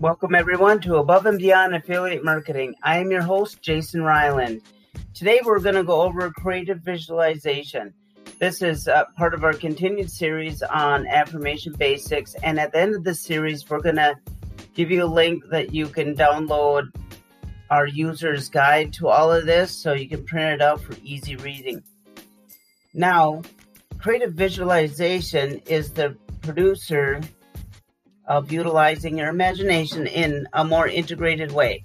Welcome, everyone, to Above and Beyond Affiliate Marketing. I am your host, Jason Ryland. Today, we're going to go over creative visualization. This is uh, part of our continued series on affirmation basics. And at the end of this series, we're going to give you a link that you can download our user's guide to all of this so you can print it out for easy reading. Now, creative visualization is the producer of utilizing your imagination in a more integrated way.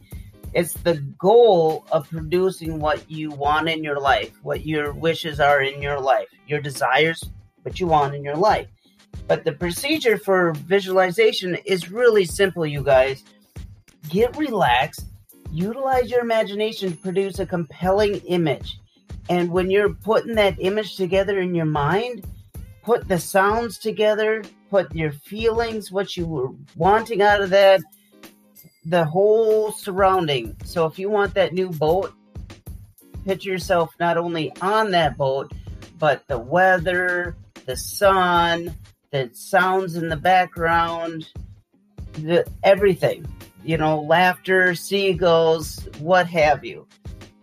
It's the goal of producing what you want in your life, what your wishes are in your life, your desires, what you want in your life. But the procedure for visualization is really simple, you guys. Get relaxed, utilize your imagination to produce a compelling image. And when you're putting that image together in your mind, put the sounds together, put your feelings, what you were wanting out of that, the whole surrounding. So if you want that new boat, picture yourself not only on that boat, but the weather, the sun, the sounds in the background, the everything. You know, laughter, seagulls, what have you.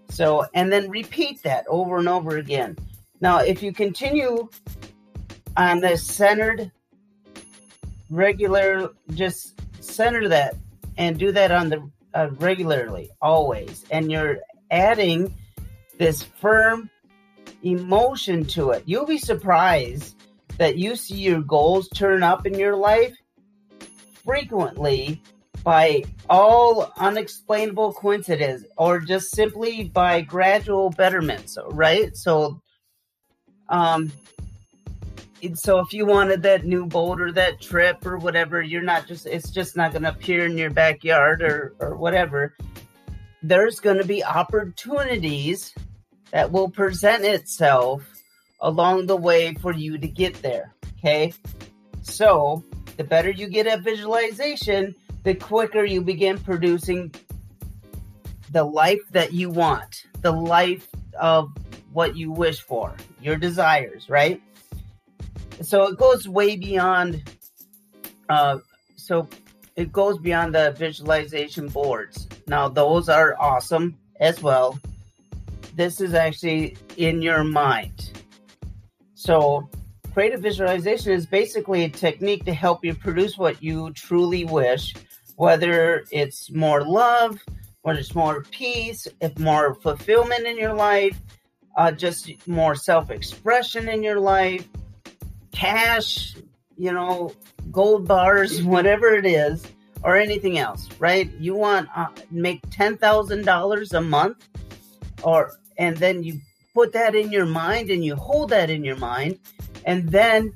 So, and then repeat that over and over again. Now, if you continue on this centered, regular, just center that and do that on the uh, regularly, always, and you're adding this firm emotion to it. You'll be surprised that you see your goals turn up in your life frequently by all unexplainable coincidence or just simply by gradual betterments, right? So, um, so if you wanted that new boat or that trip or whatever, you're not just it's just not going to appear in your backyard or or whatever. There's going to be opportunities that will present itself along the way for you to get there. Okay, so the better you get at visualization, the quicker you begin producing the life that you want, the life of what you wish for, your desires, right? So it goes way beyond uh, so it goes beyond the visualization boards. Now those are awesome as well. This is actually in your mind. So creative visualization is basically a technique to help you produce what you truly wish whether it's more love whether it's more peace if more fulfillment in your life uh, just more self-expression in your life cash, you know, gold bars, whatever it is, or anything else, right? You want uh, make ten thousand dollars a month, or and then you put that in your mind and you hold that in your mind, and then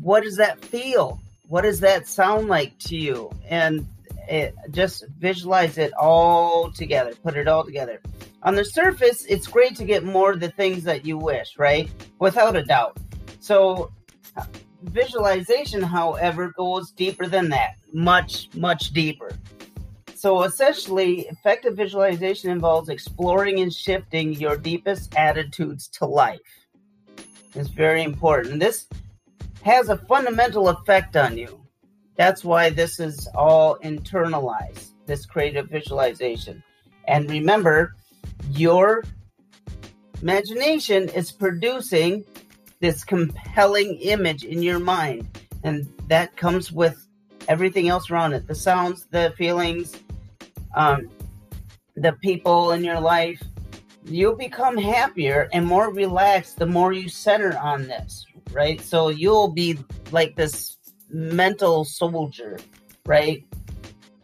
what does that feel? What does that sound like to you? And it, just visualize it all together. Put it all together. On the surface, it's great to get more of the things that you wish, right? Without a doubt. So, visualization, however, goes deeper than that, much, much deeper. So, essentially, effective visualization involves exploring and shifting your deepest attitudes to life. It's very important. This has a fundamental effect on you. That's why this is all internalized, this creative visualization. And remember, your imagination is producing this compelling image in your mind. And that comes with everything else around it the sounds, the feelings, um, the people in your life. You'll become happier and more relaxed the more you center on this, right? So you'll be like this mental soldier, right?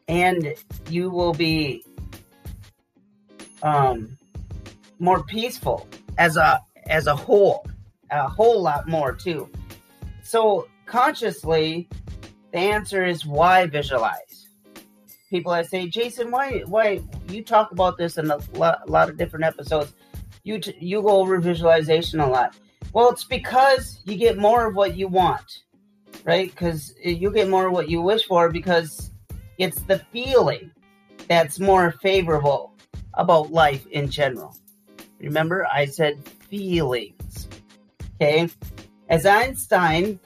And you will be um, more peaceful as a as a whole a whole lot more too. So consciously, the answer is why visualize. People that say, Jason, why why you talk about this in a lot, a lot of different episodes. You t- you go over visualization a lot. Well, it's because you get more of what you want, right? Because you get more of what you wish for because it's the feeling that's more favorable about life in general. Remember, I said feelings. Okay. As Einstein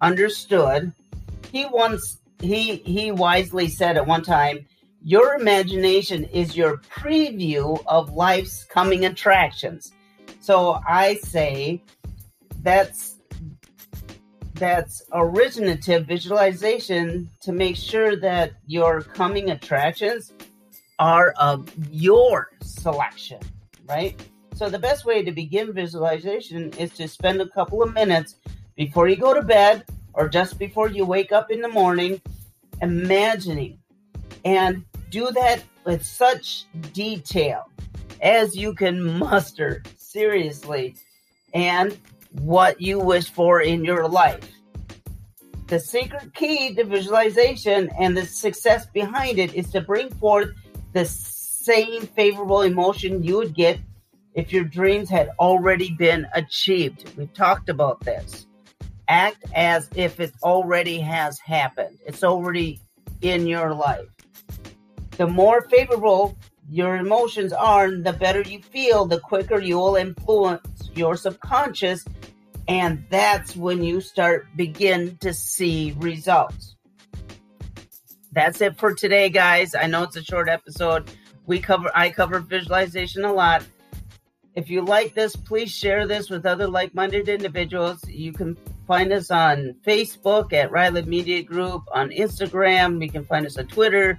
understood, he once he he wisely said at one time, your imagination is your preview of life's coming attractions. So I say that's that's originative visualization to make sure that your coming attractions are of your selection, right? So the best way to begin visualization is to spend a couple of minutes before you go to bed or just before you wake up in the morning imagining and do that with such detail as you can muster seriously and what you wish for in your life. The secret key to visualization and the success behind it is to bring forth the same favorable emotion you would get if your dreams had already been achieved. We've talked about this. Act as if it already has happened, it's already in your life. The more favorable your emotions are, the better you feel, the quicker you will influence your subconscious. And that's when you start begin to see results. That's it for today, guys. I know it's a short episode. We cover I cover visualization a lot. If you like this, please share this with other like-minded individuals. You can find us on Facebook at Ryland Media Group, on Instagram. You can find us on Twitter.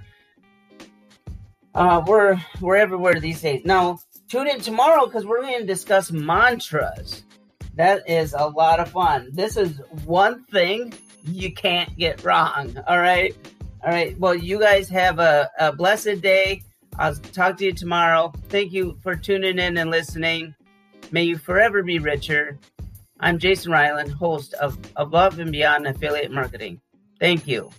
Uh, we're we're everywhere these days. Now, tune in tomorrow because we're going to discuss mantras. That is a lot of fun. This is one thing you can't get wrong. All right. All right. Well, you guys have a, a blessed day. I'll talk to you tomorrow. Thank you for tuning in and listening. May you forever be richer. I'm Jason Ryland, host of Above and Beyond Affiliate Marketing. Thank you.